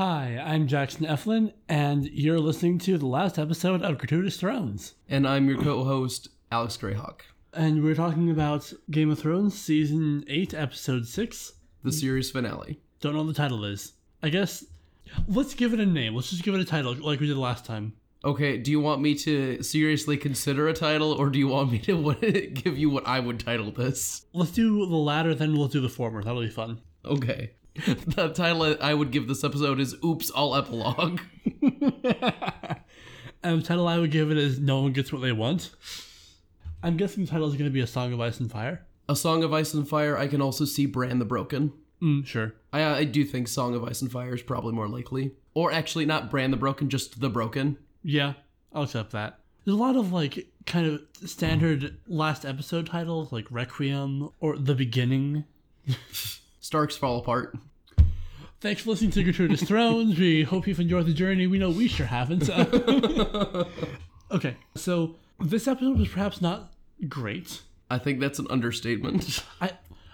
Hi, I'm Jackson Eflin, and you're listening to the last episode of Gratuitous Thrones. And I'm your co host, Alex Greyhawk. And we're talking about Game of Thrones, Season 8, Episode 6. The series finale. Don't know what the title is. I guess let's give it a name. Let's just give it a title like we did last time. Okay, do you want me to seriously consider a title, or do you want me to give you what I would title this? Let's do the latter, then we'll do the former. That'll be fun. Okay. The title I would give this episode is Oops, All Epilogue. and the title I would give it is No One Gets What They Want. I'm guessing the title is going to be A Song of Ice and Fire. A Song of Ice and Fire, I can also see Bran the Broken. Mm, sure. I, I do think Song of Ice and Fire is probably more likely. Or actually, not Bran the Broken, just The Broken. Yeah, I'll accept that. There's a lot of like kind of standard last episode titles like Requiem or The Beginning. Starks fall apart. Thanks for listening to Gratuitous Thrones. We hope you've enjoyed the journey. We know we sure haven't. okay, so this episode was perhaps not great. I think that's an understatement. I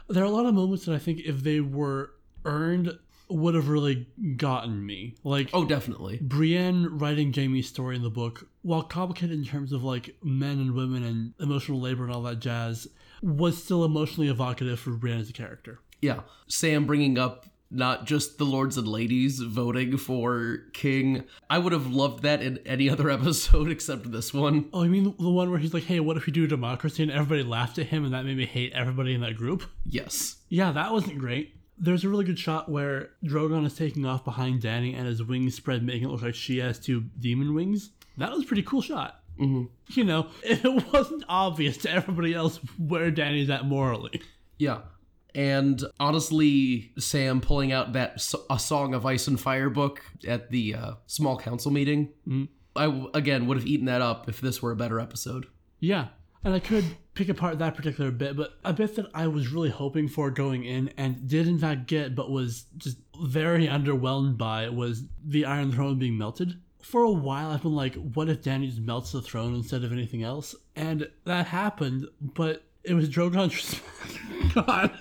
there are a lot of moments that I think if they were earned would have really gotten me. Like oh, definitely. Brienne writing Jaime's story in the book, while complicated in terms of like men and women and emotional labor and all that jazz, was still emotionally evocative for Brienne as a character. Yeah, Sam bringing up not just the lords and ladies voting for King. I would have loved that in any other episode except this one. Oh, I mean the one where he's like, "Hey, what if we do democracy?" and everybody laughed at him, and that made me hate everybody in that group. Yes. Yeah, that wasn't great. There's a really good shot where Drogon is taking off behind Dany, and his wings spread, making it look like she has two demon wings. That was a pretty cool shot. Mm-hmm. You know, it wasn't obvious to everybody else where Dany's at morally. Yeah. And honestly, Sam pulling out that A Song of Ice and Fire book at the uh, small council meeting, mm-hmm. I again would have eaten that up if this were a better episode. Yeah, and I could pick apart that particular bit, but a bit that I was really hoping for going in and did in fact get, but was just very underwhelmed by was the Iron Throne being melted. For a while, I've been like, what if Dany just melts the throne instead of anything else? And that happened, but it was Drogon's. God.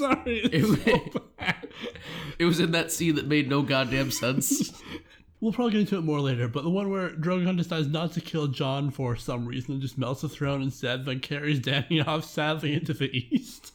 Sorry. It, so it, was in that scene that made no goddamn sense. we'll probably get into it more later, but the one where Drogon decides not to kill Jon for some reason and just melts the throne instead, then carries Dany off sadly into the east.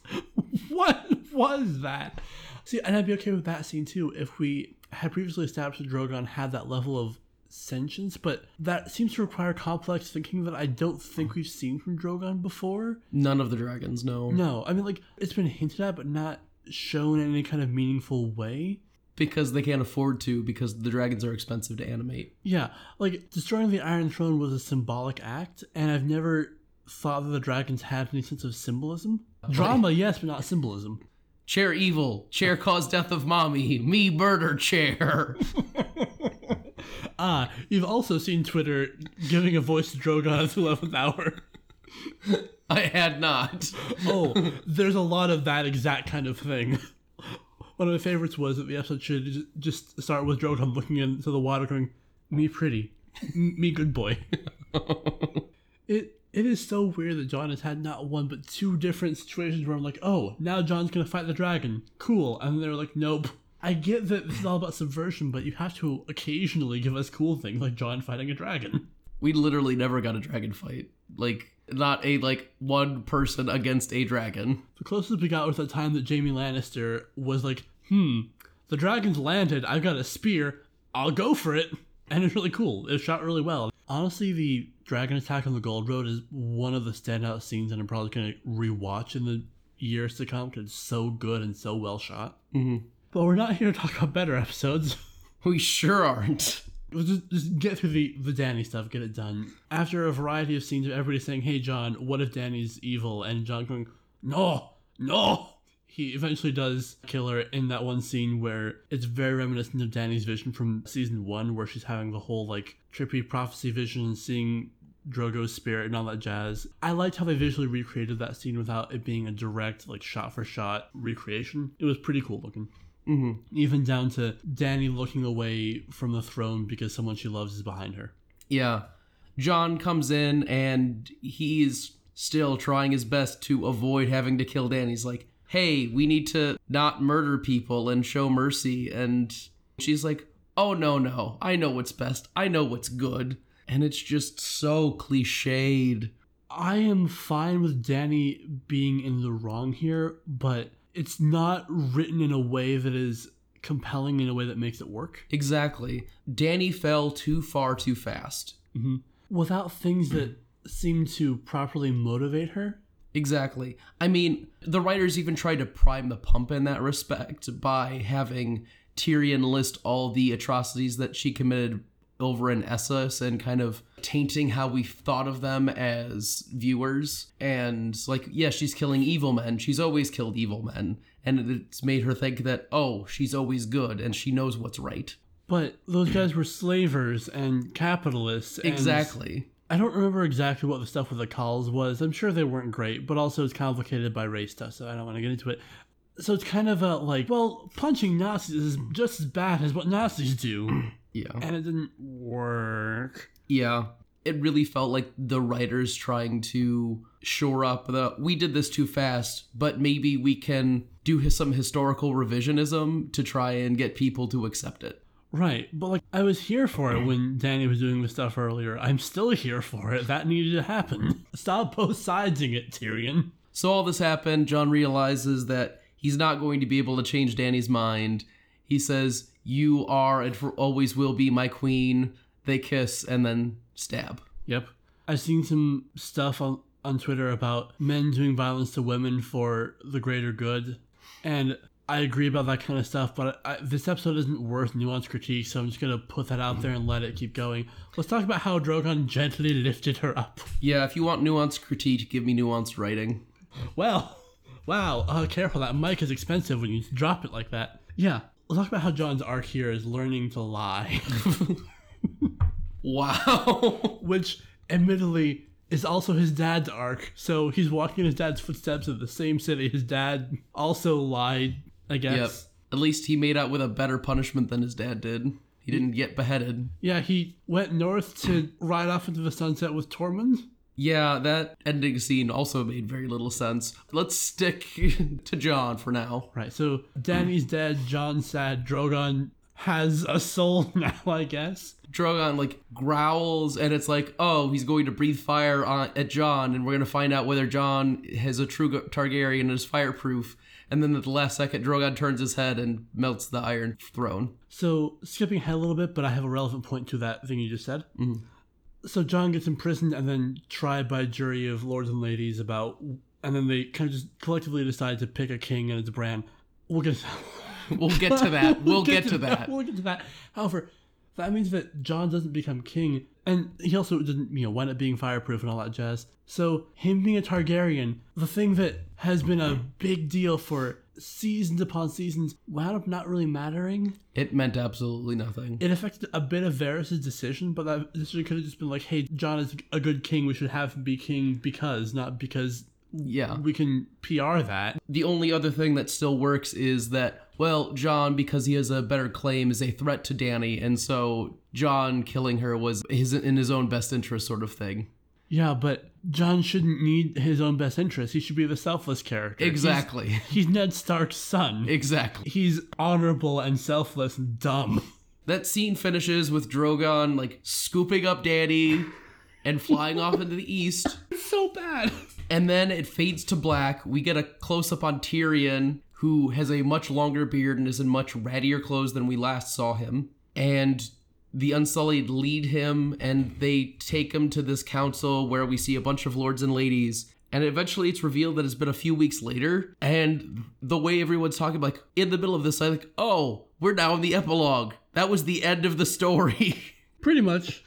what was that? See, and I'd be okay with that scene too if we had previously established that Drogon had that level of sentience, but that seems to require complex thinking that I don't think we've seen from Drogon before. None of the dragons, no. No, I mean, like, it's been hinted at, but not shown in any kind of meaningful way. Because they can't afford to, because the dragons are expensive to animate. Yeah, like, destroying the Iron Throne was a symbolic act, and I've never thought that the dragons had any sense of symbolism. Drama, yes, but not symbolism. Chair evil. Chair caused death of mommy. Me murder chair. ah, you've also seen Twitter giving a voice to Drogon at the 11th hour. I had not. oh, there's a lot of that exact kind of thing. One of my favorites was that the episode should just start with Drogon looking into the water going, me pretty, me good boy. it it is so weird that Jon has had not one but two different situations where I'm like, oh, now Jon's gonna fight the dragon. Cool. And they're like, nope. I get that this is all about subversion, but you have to occasionally give us cool things like Jon fighting a dragon. We literally never got a dragon fight. Like, not a, like, one person against a dragon. The closest we got was the time that Jaime Lannister was like, hmm, the dragon's landed, I've got a spear, I'll go for it. And it's really cool. It shot really well. Honestly, the dragon attack on the Gold Road is one of the standout scenes, and I'm probably going to rewatch in the years to come because it's so good and so well shot. Mm-hmm. But we're not here to talk about better episodes. We sure aren't. Let's just, just get through the, the Dany stuff, get it done. After a variety of scenes of everybody saying, Hey, Jon, what if Dany's evil? And Jon going, No, no, he eventually does kill her in that one scene where it's very reminiscent of Dany's vision from season one, where she's having the whole like trippy prophecy vision and seeing Drogo's spirit and all that jazz. I liked how they visually recreated that scene without it being a direct, like shot for shot recreation. It was pretty cool looking. Mm-hmm. Even down to Dany looking away from the throne because someone she loves is behind her. Yeah. Jon comes in and he's still trying his best to avoid having to kill Dany. He's like, hey, we need to not murder people and show mercy. And she's like, oh no, no, I know what's best, I know what's good. And it's just so cliched. I am fine with Dany being in the wrong here, but it's not written in a way that is compelling in a way that makes it work. Exactly. Dany fell too far too fast. hmm Without things that seem to properly motivate her. Exactly. I mean, the writers even tried to prime the pump in that respect by having Tyrion list all the atrocities that she committed over in Essos and kind of tainting how we thought of them as viewers. And like, yeah, she's killing evil men. She's always killed evil men. And it's made her think that, oh, she's always good and she knows what's right. But those guys were slavers and capitalists. And Exactly. I don't remember exactly what the stuff with the khals was. I'm sure they weren't great, but also it's complicated by race stuff, so I don't want to get into it. So it's kind of a like, well, punching Nazis is just as bad as what Nazis do, Yeah. and it didn't work. Yeah. It really felt like the writers trying to shore up the we did this too fast, but maybe we can do some historical revisionism to try and get people to accept it. Right, but like I was here for it when Dany was doing the stuff earlier. I'm still here for it. That needed to happen. Stop both sidesing it, Tyrion. So all this happened, Jon realizes that he's not going to be able to change Dany's mind. He says, "You are and for always will be my queen." They kiss and then stab. Yep. I've seen some stuff on, on Twitter about men doing violence to women for the greater good. And I agree about that kind of stuff, but I, this episode isn't worth nuanced critique, so I'm just going to put that out there and let it keep going. Let's talk about how Drogon gently lifted her up. Yeah, if you want nuanced critique, give me nuanced writing. Well, wow, uh, careful, that mic is expensive when you drop it like that. Yeah, let's talk about how Jon's arc here is learning to lie. Wow. which admittedly is also his dad's arc. So he's walking in his dad's footsteps in the same city. His dad also lied, I guess. Yep. At least he made out with a better punishment than his dad did. He didn't get beheaded. Yeah, he went north to ride off into the sunset with Tormund. Yeah, that ending scene also made very little sense. Let's stick to Jon for now. Right, so Dany's dead, Jon's sad, Drogon has a soul now, I guess. Drogon like growls and it's like, oh, he's going to breathe fire on at Jon, and we're gonna find out whether John has a true Targaryen and is fireproof. And then at the last second, Drogon turns his head and melts the Iron Throne. So, skipping ahead a little bit, but I have a relevant point to that thing you just said. Mm-hmm. So, Jon gets imprisoned and then tried by a jury of lords and ladies about, and then they kind of just collectively decide to pick a king and it's Bran. We'll get We'll get to that. We'll get to that. We'll get to that. However, that means that Jon doesn't become king, and he also doesn't, you know, wind up being fireproof and all that jazz. So, him being a Targaryen, the thing that has been a big deal for seasons upon seasons, wound up not really mattering. It meant absolutely nothing. It affected a bit of Varys' decision, but that decision could have just been like, hey, Jon is a good king, we should have him be king because, not because Yeah. we can PR that. The only other thing that still works is that, well, Jon, because he has a better claim, is a threat to Dany, and so Jon killing her was his in his own best interest sort of thing. Yeah, but Jon shouldn't need his own best interest. He should be the selfless character. He's- Exactly. He's, Ned Stark's son. Exactly. He's honorable and selfless and dumb. That scene finishes with Drogon like scooping up Dany and flying off into the east. It's so bad. And then it fades to black. We get a close up on Tyrion, who has a much longer beard and is in much rattier clothes than we last saw him. And the Unsullied lead him, and they take him to this council where we see a bunch of lords and ladies. And eventually it's revealed that it's been a few weeks later. And the way everyone's talking, like, in the middle of this, I'm like, oh, we're now in the epilogue. That was the end of the story. Pretty much.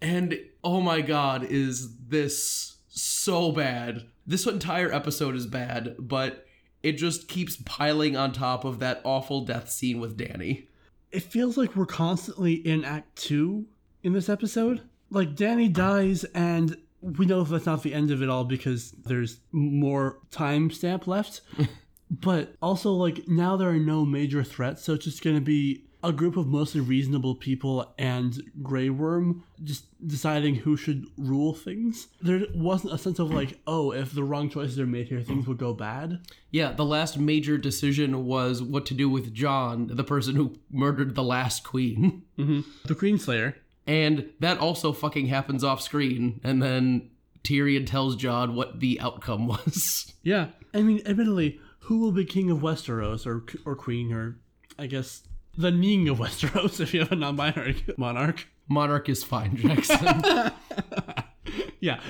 And oh my god, is this so bad? This entire episode is bad, but it just keeps piling on top of that awful death scene with Dany. It feels like we're constantly in Act 2 in this episode. Like, Dany dies, and we know that's not the end of it all because there's more timestamp left. but also, like, now there are no major threats, so it's just gonna be a group of mostly reasonable people and Grey Worm just deciding who should rule things. There wasn't a sense of like, oh, if the wrong choices are made here, things would go bad. Yeah, the last major decision was what to do with Jon, the person who murdered the last queen. Mm-hmm. The Queen Slayer, And that also fucking happens off screen. And then Tyrion tells Jon what the outcome was. Yeah, I mean, admittedly, who will be king of Westeros or or queen or I guess the Ning of Westeros if you have a non-binary monarch. Monarch is fine, Jackson. Yeah,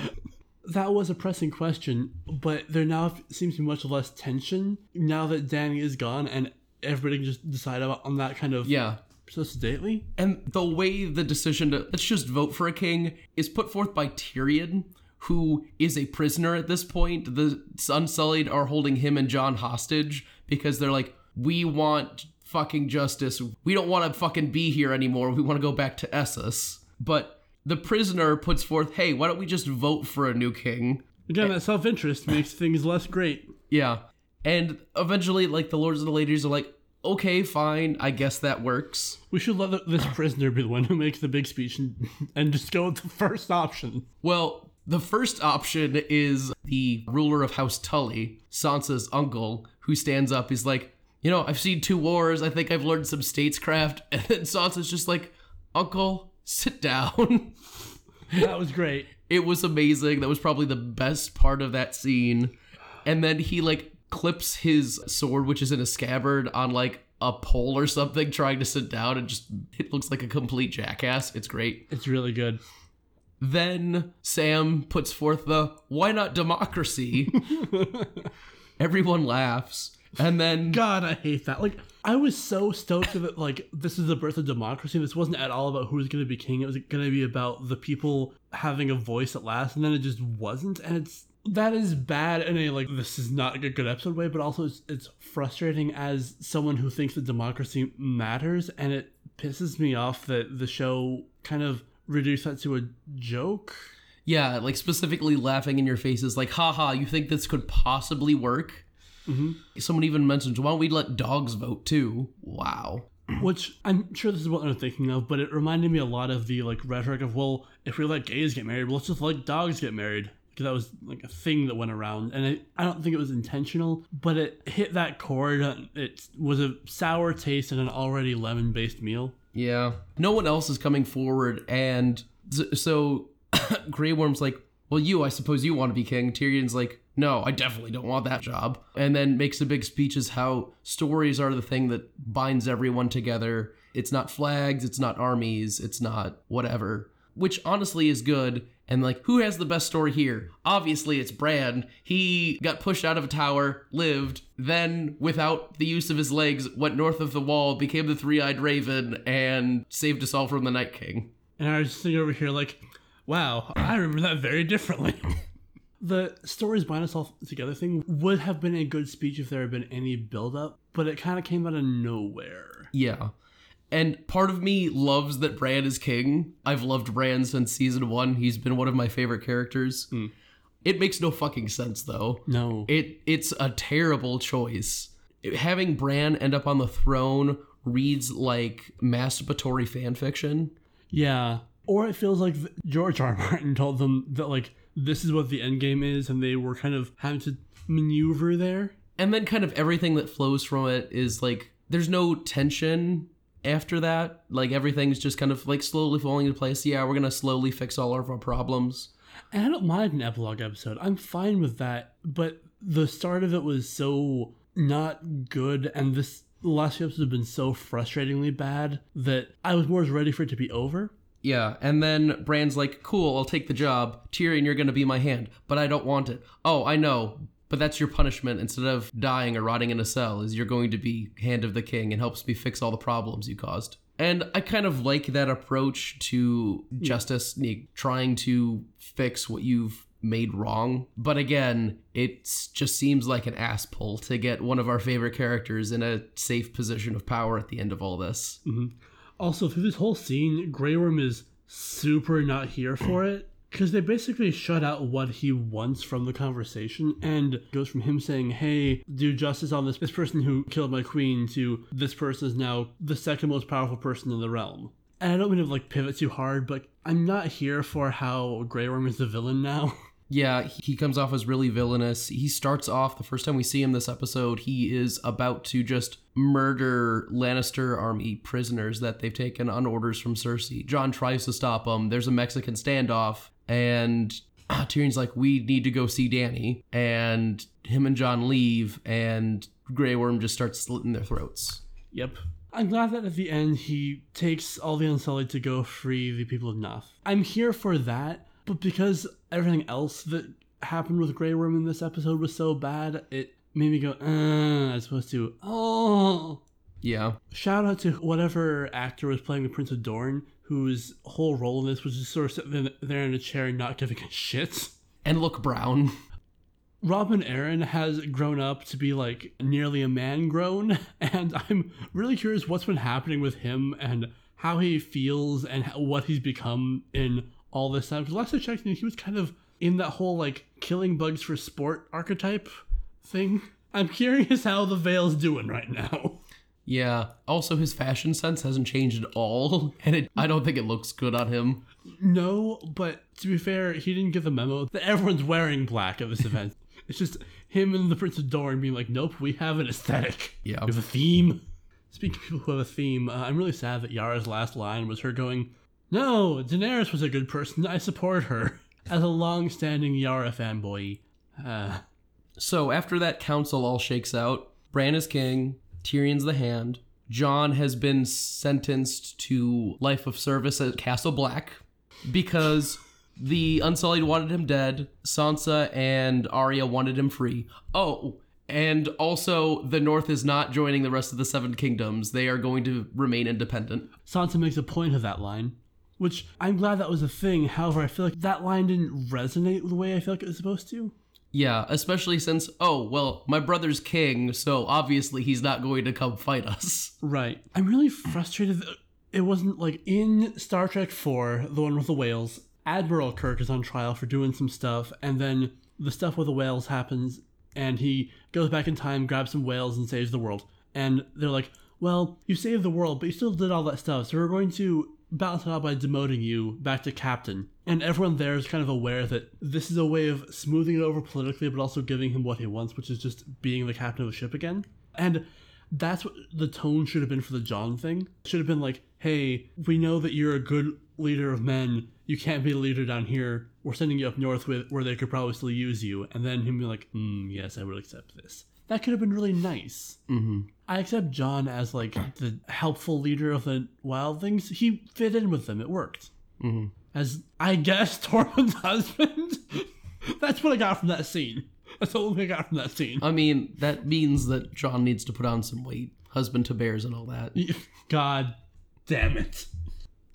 that was a pressing question, but there now seems to be much less tension now that Dany is gone and everybody can just decide about on that kind of yeah. so sedately. And the way the decision to let's just vote for a king is put forth by Tyrion, who is a prisoner at this point. The Unsullied are holding him and Jon hostage because they're like, we want fucking justice. We don't want to fucking be here anymore. We want to go back to Essos. But the prisoner puts forth, hey, why don't we just vote for a new king? Again, that self-interest makes things less great. Yeah. And eventually, like, the lords and the ladies are like, okay, fine, I guess that works. We should let the, this prisoner be the one who makes the big speech and, and just go with the first option. Well, the first option is the ruler of House Tully, Sansa's uncle, who stands up. He's like, you know, I've seen two wars. I think I've learned some statescraft. And then Sansa's just like, Uncle, sit down. That was great. it was amazing. That was probably the best part of that scene. And then he like clips his sword, which is in a scabbard, on like a pole or something, trying to sit down, and just it looks like a complete jackass. It's great. It's really good. Then Sam puts forth the why not democracy? Everyone laughs. And then God, I hate that. Like, I was so stoked that like this is the birth of democracy. This wasn't at all about who was going to be king. It was going to be about the people having a voice at last, and then it just wasn't. And it's that is bad in a like this is not a good episode way, but also it's, it's frustrating as someone who thinks that democracy matters, and it pisses me off that the show kind of reduced that to a joke. yeah, like specifically laughing in your faces, like, haha, you think this could possibly work? Mm-hmm. Someone even mentions, why don't we let dogs vote too? Wow. Which I'm sure this is what I'm thinking of, but it reminded me a lot of the like rhetoric of well, if we let gays get married, well, let's just let dogs get married because that was like a thing that went around, and it, I don't think it was intentional, but it hit that chord. It was a sour taste in an already lemon-based meal. Yeah. No one else is coming forward, and so Grey Worm's like, well, you, I suppose you want to be king. Tyrion's like, no, I definitely don't want that job. And then makes a big speech as how stories are the thing that binds everyone together. It's not flags, it's not armies, it's not whatever. Which honestly is good. And like, who has the best story here? Obviously, it's Bran. He got pushed out of a tower, lived, then, without the use of his legs, went north of the wall, became the three eyed raven, and saved us all from the Night King. And I was sitting over here like, wow, I remember that very differently. the stories bind us all together thing would have been a good speech if there had been any build-up, but it kind of came out of nowhere. Yeah. And part of me loves that Bran is king. I've loved Bran since season one. He's been one of my favorite characters. Hmm. It makes no fucking sense though. No. It it's a terrible choice. Having Bran end up on the throne reads like masturbatory fan fiction. Yeah. Or it feels like George R. R. Martin told them that like this is what the end game is, and they were kind of having to maneuver there. And then kind of everything that flows from it is like there's no tension after that. Like everything's just kind of like slowly falling into place. Yeah, we're gonna slowly fix all of our problems. And I don't mind an epilogue episode. I'm fine with that. But the start of it was so not good, and this the last few episodes have been so frustratingly bad that I was more ready for it to be over. Yeah, and then Bran's like, "Cool, I'll take the job. Tyrion, you're gonna be my hand, but I don't want it. Oh, I know, but that's your punishment. Instead of dying or rotting in a cell, is you're going to be hand of the king and helps me fix all the problems you caused." And I kind of like that approach to justice, trying to fix what you've made wrong. But again, it just seems like an ass pull to get one of our favorite characters in a safe position of power at the end of all this. Mm-hmm. Also, through this whole scene, Grey Worm is super not here for it. because they basically shut out what he wants from the conversation and goes from him saying hey do justice on this this person who killed my queen to this person is now the second most powerful person in the realm and i don't mean to like pivot too hard but i'm not here for how grey worm is the villain now Yeah, he comes off as really villainous. He starts off the first time we see him this episode, he is about to just murder Lannister army prisoners that they've taken on orders from Cersei. Jon tries to stop him. There's a Mexican standoff, and Tyrion's like, "We need to go see Dany," and him and Jon leave, and Grey Worm just starts slitting their throats. Yep. I'm glad that at the end he takes all the Unsullied to go free the people of Naath. I'm here for that, but because everything else that happened with Grey Worm in this episode was so bad, it made me go, uh, as opposed to, oh. Yeah. Shout out to whatever actor was playing the Prince of Dorne, whose whole role in this was just sort of sitting there in a chair and not giving a shit. And look brown. Robin Arryn has grown up to be like nearly a man grown, and I'm really curious what's been happening with him and how he feels and what he's become in all this time. Because last I checked, he was kind of in that whole like killing bugs for sport archetype thing. I'm curious how the Vale's doing right now. Yeah. Also, his fashion sense hasn't changed at all, and it, I don't think it looks good on him. No, but to be fair, he didn't get the memo that everyone's wearing black at this event. It's just him and the Prince of Dorne being like, nope, we have an aesthetic. Yeah. We have a theme. Speaking of people who have a theme, uh, I'm really sad that Yara's last line was her going, No, Daenerys was a good person. I support her. As a long standing Yara fanboy. Uh, So after that council all shakes out, Bran is king, Tyrion's the hand, Jon has been sentenced to life of service at Castle Black because the Unsullied wanted him dead, Sansa and Arya wanted him free. Oh, and also the North is not joining the rest of the Seven Kingdoms. They are going to remain independent. Sansa makes a point of that line, which I'm glad that was a thing. However, I feel like that line didn't resonate the way I feel like it was supposed to. Yeah, especially since, oh, well, my brother's king, so obviously he's not going to come fight us. Right. I'm really frustrated that it wasn't like in Star Trek 4, the one with the whales, Admiral Kirk is on trial for doing some stuff, and then the stuff with the whales happens, and he goes back in time, grabs some whales, and saves the world. And they're like, well, you saved the world, but you still did all that stuff, so we're going to balance it out by demoting you back to captain. And everyone there is kind of aware that this is a way of smoothing it over politically, but also giving him what he wants, which is just being the captain of the ship again. And that's what the tone should have been for the Jon thing. Should have been like, hey, we know that you're a good leader of men. You can't be a leader down here. We're sending you up north with where they could probably still use you. And then him be like, hmm, yes, I would accept this. That could have been really nice. Mm-hmm. I accept Jon as like the helpful leader of the wildlings. He fit in with them. It worked. Mm-hmm. As I guess Tormund's husband. That's what I got from that scene. That's all I got from that scene. I mean, that means that Jon needs to put on some weight, husband to bears and all that. God damn it.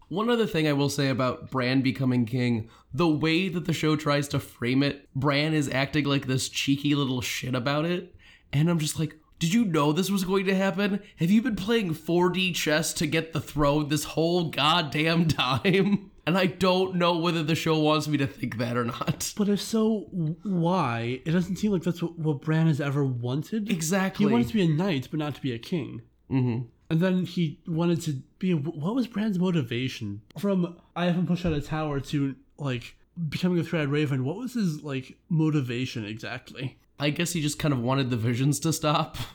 One other thing I will say about Bran becoming king, the way that the show tries to frame it, Bran is acting like this cheeky little shit about it. And I'm just like, did you know this was going to happen? Have you been playing 4D chess to get the throne this whole goddamn time? And I don't know whether the show wants me to think that or not. But if so, why? It doesn't seem like that's what, what Bran has ever wanted. Exactly. He wanted to be a knight, but not to be a king. hmm And then he wanted to be. A, what was Bran's motivation from I haven't pushed out a tower to like becoming a three-eyed raven? What was his like motivation exactly? I guess he just kind of wanted the visions to stop.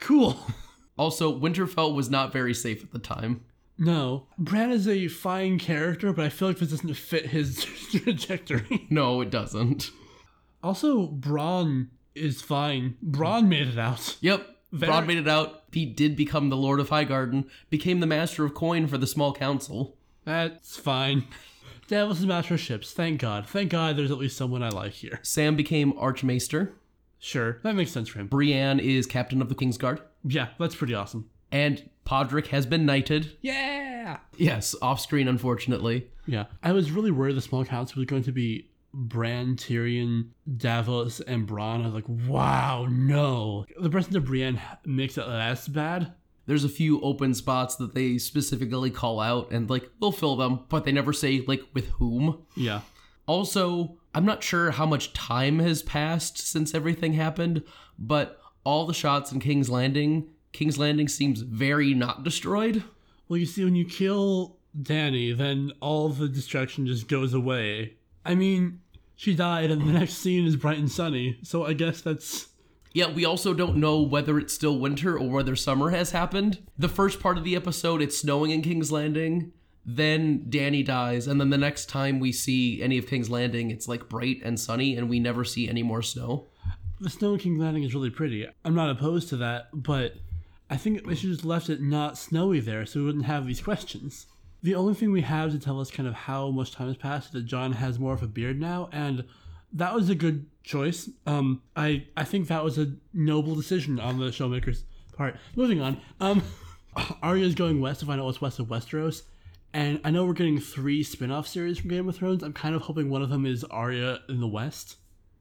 Cool. Also, Winterfell was not very safe at the time. No, Bran is a fine character, but I feel like this doesn't fit his trajectory. No, it doesn't. Also, Bronn is fine. Bronn made it out. Yep. Very- Bronn made it out. He did become the Lord of Highgarden, became the Master of Coin for the small council. That's fine. Davos is master of ships. Thank God. Thank God there's at least someone I like here. Sam became Archmaester. Sure, that makes sense for him. Brienne is Captain of the Kingsguard. Yeah, that's pretty awesome. And Podrick has been knighted. Yeah! Yes, off screen, unfortunately. Yeah. I was really worried the small council was going to be Bran, Tyrion, Davos, and Bronn. I was like, wow, no. The presence of Brienne makes it less bad. There's a few open spots that they specifically call out, and like they'll fill them, but they never say like with whom. Yeah. Also, I'm not sure how much time has passed since everything happened, but all the shots in King's Landing, King's Landing seems very not destroyed. Well, you see, when you kill Dany, then all the destruction just goes away. I mean, she died, and the next scene is bright and sunny, so I guess that's. Yeah, we also don't know whether it's still winter or whether summer has happened. The first part of the episode, it's snowing in King's Landing. Then Dany dies, and then the next time we see any of King's Landing, it's like bright and sunny, and we never see any more snow. The snow in King's Landing is really pretty. I'm not opposed to that, but I think we should just left it not snowy there so we wouldn't have these questions. The only thing we have to tell us kind of how much time has passed is that Jon has more of a beard now, and that was a good choice. Um, I I think that was a noble decision on the showmaker's part. Moving on. Um, Arya's going west to find out what's west of Westeros, and I know we're getting three spin-off series from Game of Thrones. I'm kind of hoping one of them is Arya in the west.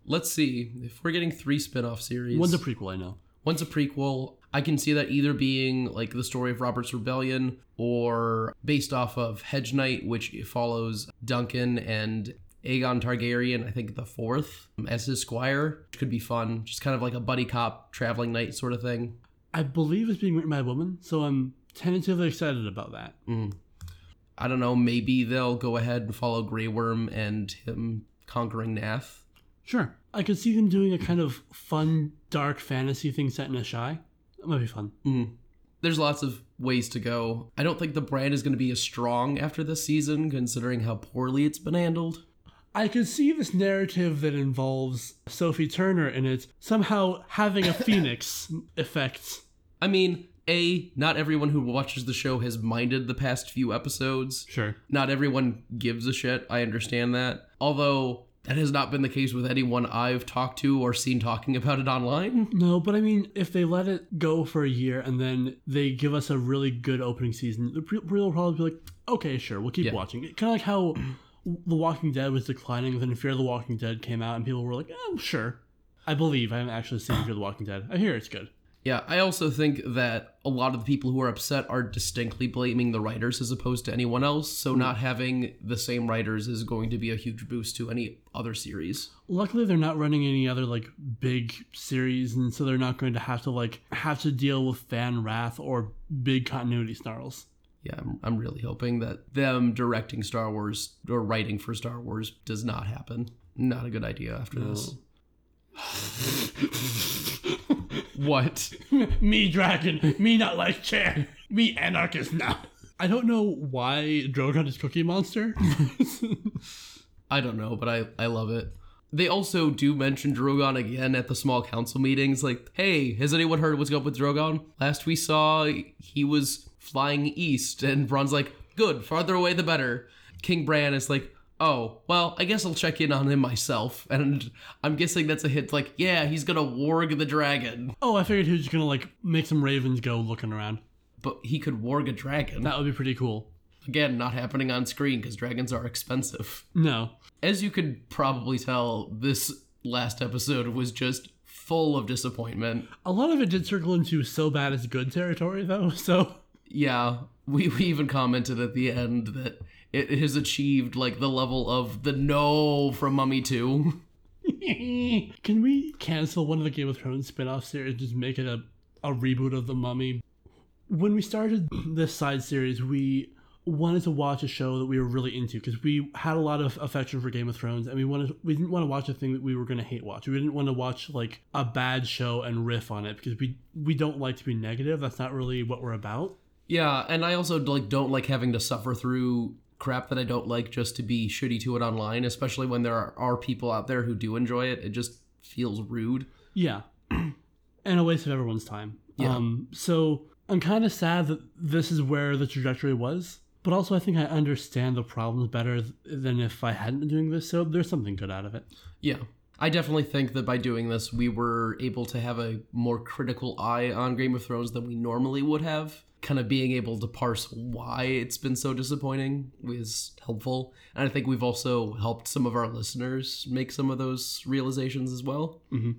Let's see if we're getting three spin-off series. One's a prequel, I know. One's a prequel. I can see that either being like the story of Robert's Rebellion or based off of Hedge Knight, which follows Duncan and Aegon Targaryen, I think the fourth, as his squire, could be fun. Just kind of like a buddy cop traveling knight sort of thing. I believe it's being written by a woman, so I'm tentatively excited about that. Mm. I don't know, maybe they'll go ahead and follow Grey Worm and him conquering Naath. Sure. I could see them doing a kind of fun, dark fantasy thing set in Asshai. That might be fun. Mm. There's lots of ways to go. I don't think the brand is going to be as strong after this season, considering how poorly it's been handled. I could see this narrative that involves Sophie Turner in it somehow having a phoenix effect. I mean, A, not everyone who watches the show has minded the past few episodes. Sure. Not everyone gives a shit. I understand that. Although that has not been the case with anyone I've talked to or seen talking about it online. No, but I mean, if they let it go for a year and then they give us a really good opening season, the people will probably be like, okay, sure, we'll keep Yeah. watching. Kind of like how The Walking Dead was declining, then Fear the Walking Dead came out, and people were like, oh, sure. I believe. I haven't actually seen Fear the Walking Dead. I hear it's good. Yeah, I also think that a lot of the people who are upset are distinctly blaming the writers as opposed to anyone else. So hmm. not having the same writers is going to be a huge boost to any other series. Luckily, they're not running any other like big series, and so they're not going to have to like have to deal with fan wrath or big continuity snarls. Yeah, I'm, I'm really hoping that them directing Star Wars or writing for Star Wars does not happen. Not a good idea after this. what? me dragon, me not like chair, me anarchist now. I don't know why Drogon is Cookie Monster. I don't know, but I, I love it. They also do mention Drogon again at the small council meetings. Like, hey, has anyone heard what's going up with Drogon? Last we saw, he was flying east, and Bronn's like, good, farther away the better. King Bran is like, oh, well, I guess I'll check in on him myself. And I'm guessing that's a hint like, yeah, he's gonna warg the dragon. oh, I figured he was just gonna like make some ravens go looking around. But he could warg a dragon. That would be pretty cool. Again, not happening on screen because dragons are expensive. No, As you could probably tell, this last episode was just full of disappointment. a lot of it did circle into so bad it's good territory though. So Yeah, we, we even commented at the end that it has achieved like the level of the no from Mummy 2. Can we cancel one of the Game of Thrones spin-off series and just make it a, a reboot of The Mummy? When we started this side series, we wanted to watch a show that we were really into because we had a lot of affection for Game of Thrones and we wanted we didn't want to watch a thing that we were going to hate watch. We didn't want to watch like a bad show and riff on it because we we don't like to be negative. That's not really what we're about. Yeah, and I also like don't like having to suffer through crap that I don't like just to be shitty to it online, especially when there are, are people out there who do enjoy it. It just feels rude. Yeah. and a waste of everyone's time. Yeah. Um, so I'm kind of sad that this is where the trajectory was, but also I think I understand the problems better than if I hadn't been doing this. So there's something good out of it. Yeah. I definitely think that by doing this, we were able to have a more critical eye on Game of Thrones than we normally would have. Kind of being able to parse why it's been so disappointing is helpful. And I think we've also helped some of our listeners make some of those realizations as well. Mm-hmm.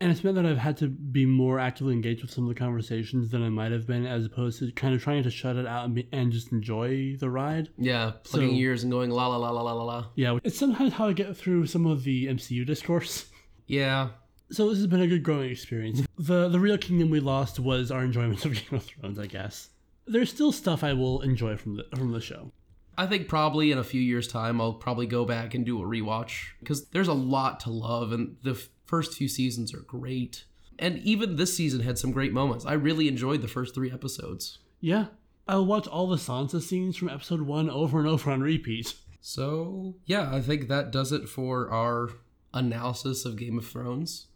And it's meant that I've had to be more actively engaged with some of the conversations than I might have been, as opposed to kind of trying to shut it out and, be, and just enjoy the ride. Yeah, plugging So- ears and going la la la la la la la. Yeah, it's sometimes how I get through some of the MCU discourse. Yeah, So this has been a good growing experience. The the real kingdom we lost was our enjoyment of Game of Thrones, I guess. There's still stuff I will enjoy from the from the show. I think probably in a few years' time, I'll probably go back and do a rewatch because there's a lot to love, and the f- first few seasons are great. And even this season had some great moments. I really enjoyed the first three episodes. Yeah, I'll watch all the Sansa scenes from episode one over and over on repeat. So, yeah, I think that does it for our analysis of Game of Thrones.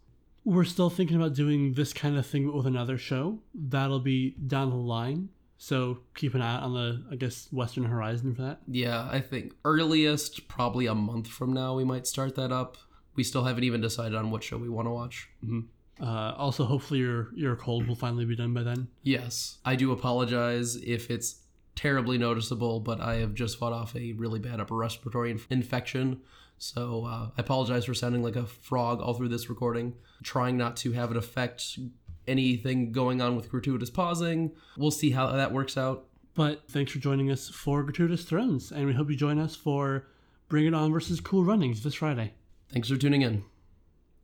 We're still thinking about doing this kind of thing with another show. That'll be down the line. So keep an eye on the, I guess, Western Horizon for that. Yeah, I think earliest, probably a month from now, we might start that up. We still haven't even decided on what show we want to watch. Uh, also, hopefully your your cold will finally be done by then. Yes, I do apologize if it's terribly noticeable, but I have just fought off a really bad upper respiratory inf- infection. So uh, I apologize for sounding like a frog all through this recording. Trying not to have it affect anything going on with gratuitous pausing. We'll see how that works out. But thanks for joining us for Gratuitous Thrones, and we hope you join us for Bring It On versus Cool Runnings this Friday. Thanks for tuning in.